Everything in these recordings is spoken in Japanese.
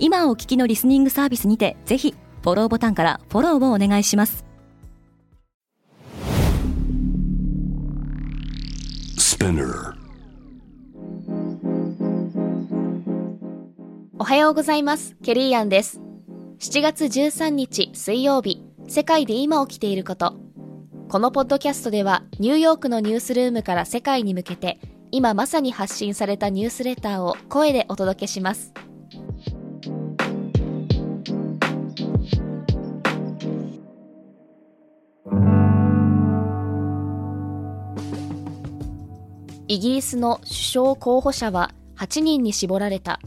今お聞きのリスニングサービスにてぜひフォローボタンからフォローをお願いします。おはようございます。ケリーアンです。7月13日水曜日世界で今起きていること。このポッドキャストではニューヨークのニュースルームから世界に向けて今まさに発信されたニュースレターを声でお届けしますイギリスの首相候補者は8人に絞られた。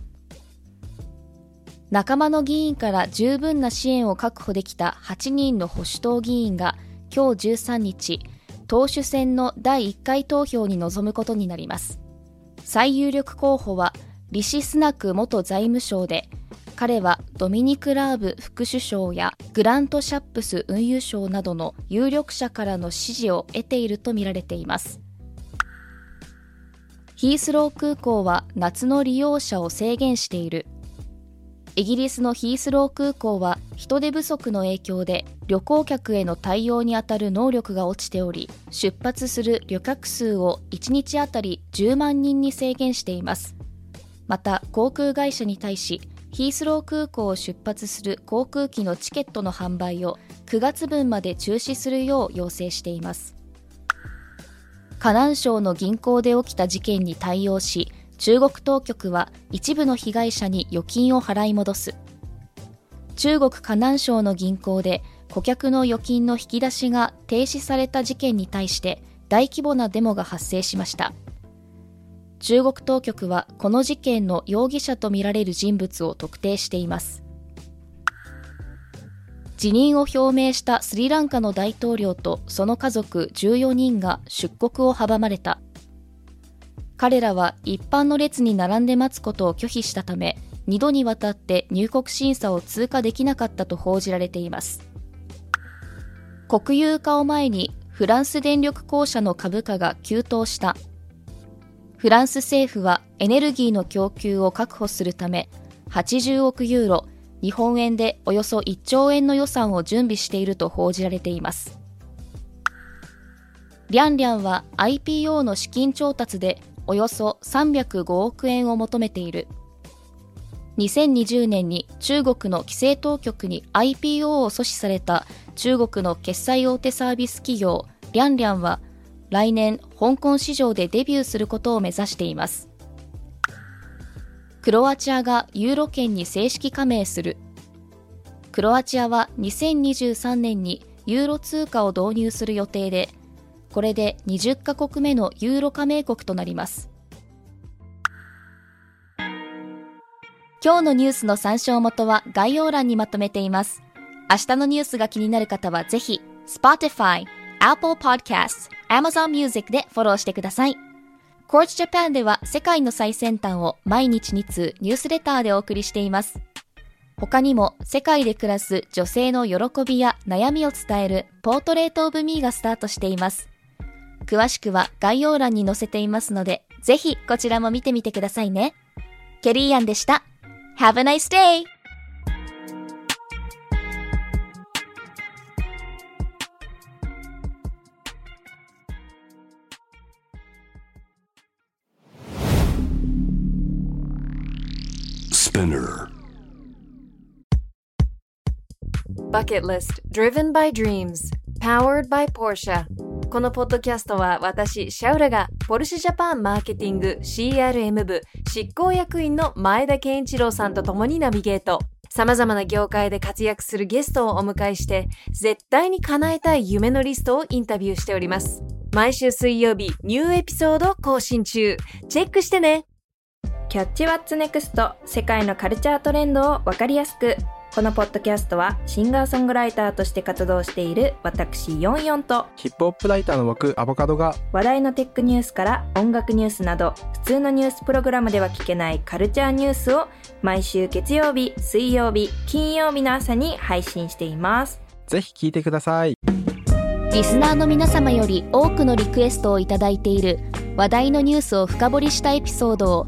仲間の議員から十分な支援を確保できた8人の保守党議員が今日13日党首選の第1回投票に臨むことになります。最有力候補はリシ・スナク元財務省で彼はドミニク・ラーブ副首相やグラント・シャップス運輸相などの有力者からの支持を得ているとみられています。ヒースロー空港は夏の利用者を制限している。イギリスのヒースロー空港は人手不足の影響で旅行客への対応にあたる能力が落ちており出発する旅客数を1日あたり10万人に制限しています。また航空会社に対しヒースロー空港を出発する航空機のチケットの販売を9月分まで中止するよう要請しています。河南省の銀行で起きた事件に対応し中国当局は一部の被害者に預金を払い戻す。中国河南省の銀行で顧客の預金の引き出しが停止された事件に対して大規模なデモが発生しました。中国当局はこの事件の容疑者とみられる人物を特定しています。辞任を表明したスリランカの大統領とその家族14人が出国を阻まれた彼らは一般の列に並んで待つことを拒否したため、2度にわたって入国審査を通過できなかったと報じられています。国有化を前にフランス電力公社の株価が急騰した。フランス政府はエネルギーの供給を確保するため、80億ユーロ、日本円でおよそ1兆円の予算を準備していると報じられています。リャンリャンは IPO の資金調達でおよそ305億円を求めている2020年に中国の規制当局に IPO を阻止された中国の決済大手サービス企業リャンリャンは来年香港市場でデビューすることを目指していますクロアチアがユーロ圏に正式加盟するクロアチアは2023年にユーロ通貨を導入する予定でこれで20カ国目のユーロ加盟国となります。今日のニュースの参照元は概要欄にまとめています。明日のニュースが気になる方はぜひ、Spotify、Apple Podcast、Amazon Music でフォローしてください。Courts Japan では世界の最先端を毎日2通ニュースレターでお送りしています。他にも世界で暮らす女性の喜びや悩みを伝えるポートレートオブミーがスタートしています。詳しくは概要欄に載せていますので、ぜひこちらも見てみてくださいね。ケリーアンでした。Have a nice day! Bucket List Driven by Dreams Powered by Porsche このポッドキャストは私、シャウラがポルシェジャパンマーケティング CRM 部執行役員の前田健一郎さんと共にナビゲート。様々な業界で活躍するゲストをお迎えして、絶対に叶えたい夢のリストをインタビューしております。毎週水曜日、ニューエピソード更新中。チェックしてねキャッチワッツネクスト世界のカルチャートレンドをわかりやすくこのポッドキャストはシンガーソングライターとして活動している私ヨンヨンとヒップホップライターの僕アボカドが話題のテックニュースから音楽ニュースなど普通のニュースプログラムでは聞けないカルチャーニュースを毎週月曜日、水曜日、金曜日の朝に配信しています。ぜひ聞いてくださいリスナーの皆様より多くのリクエストをいただいている話題のニュースを深掘りしたエピソードを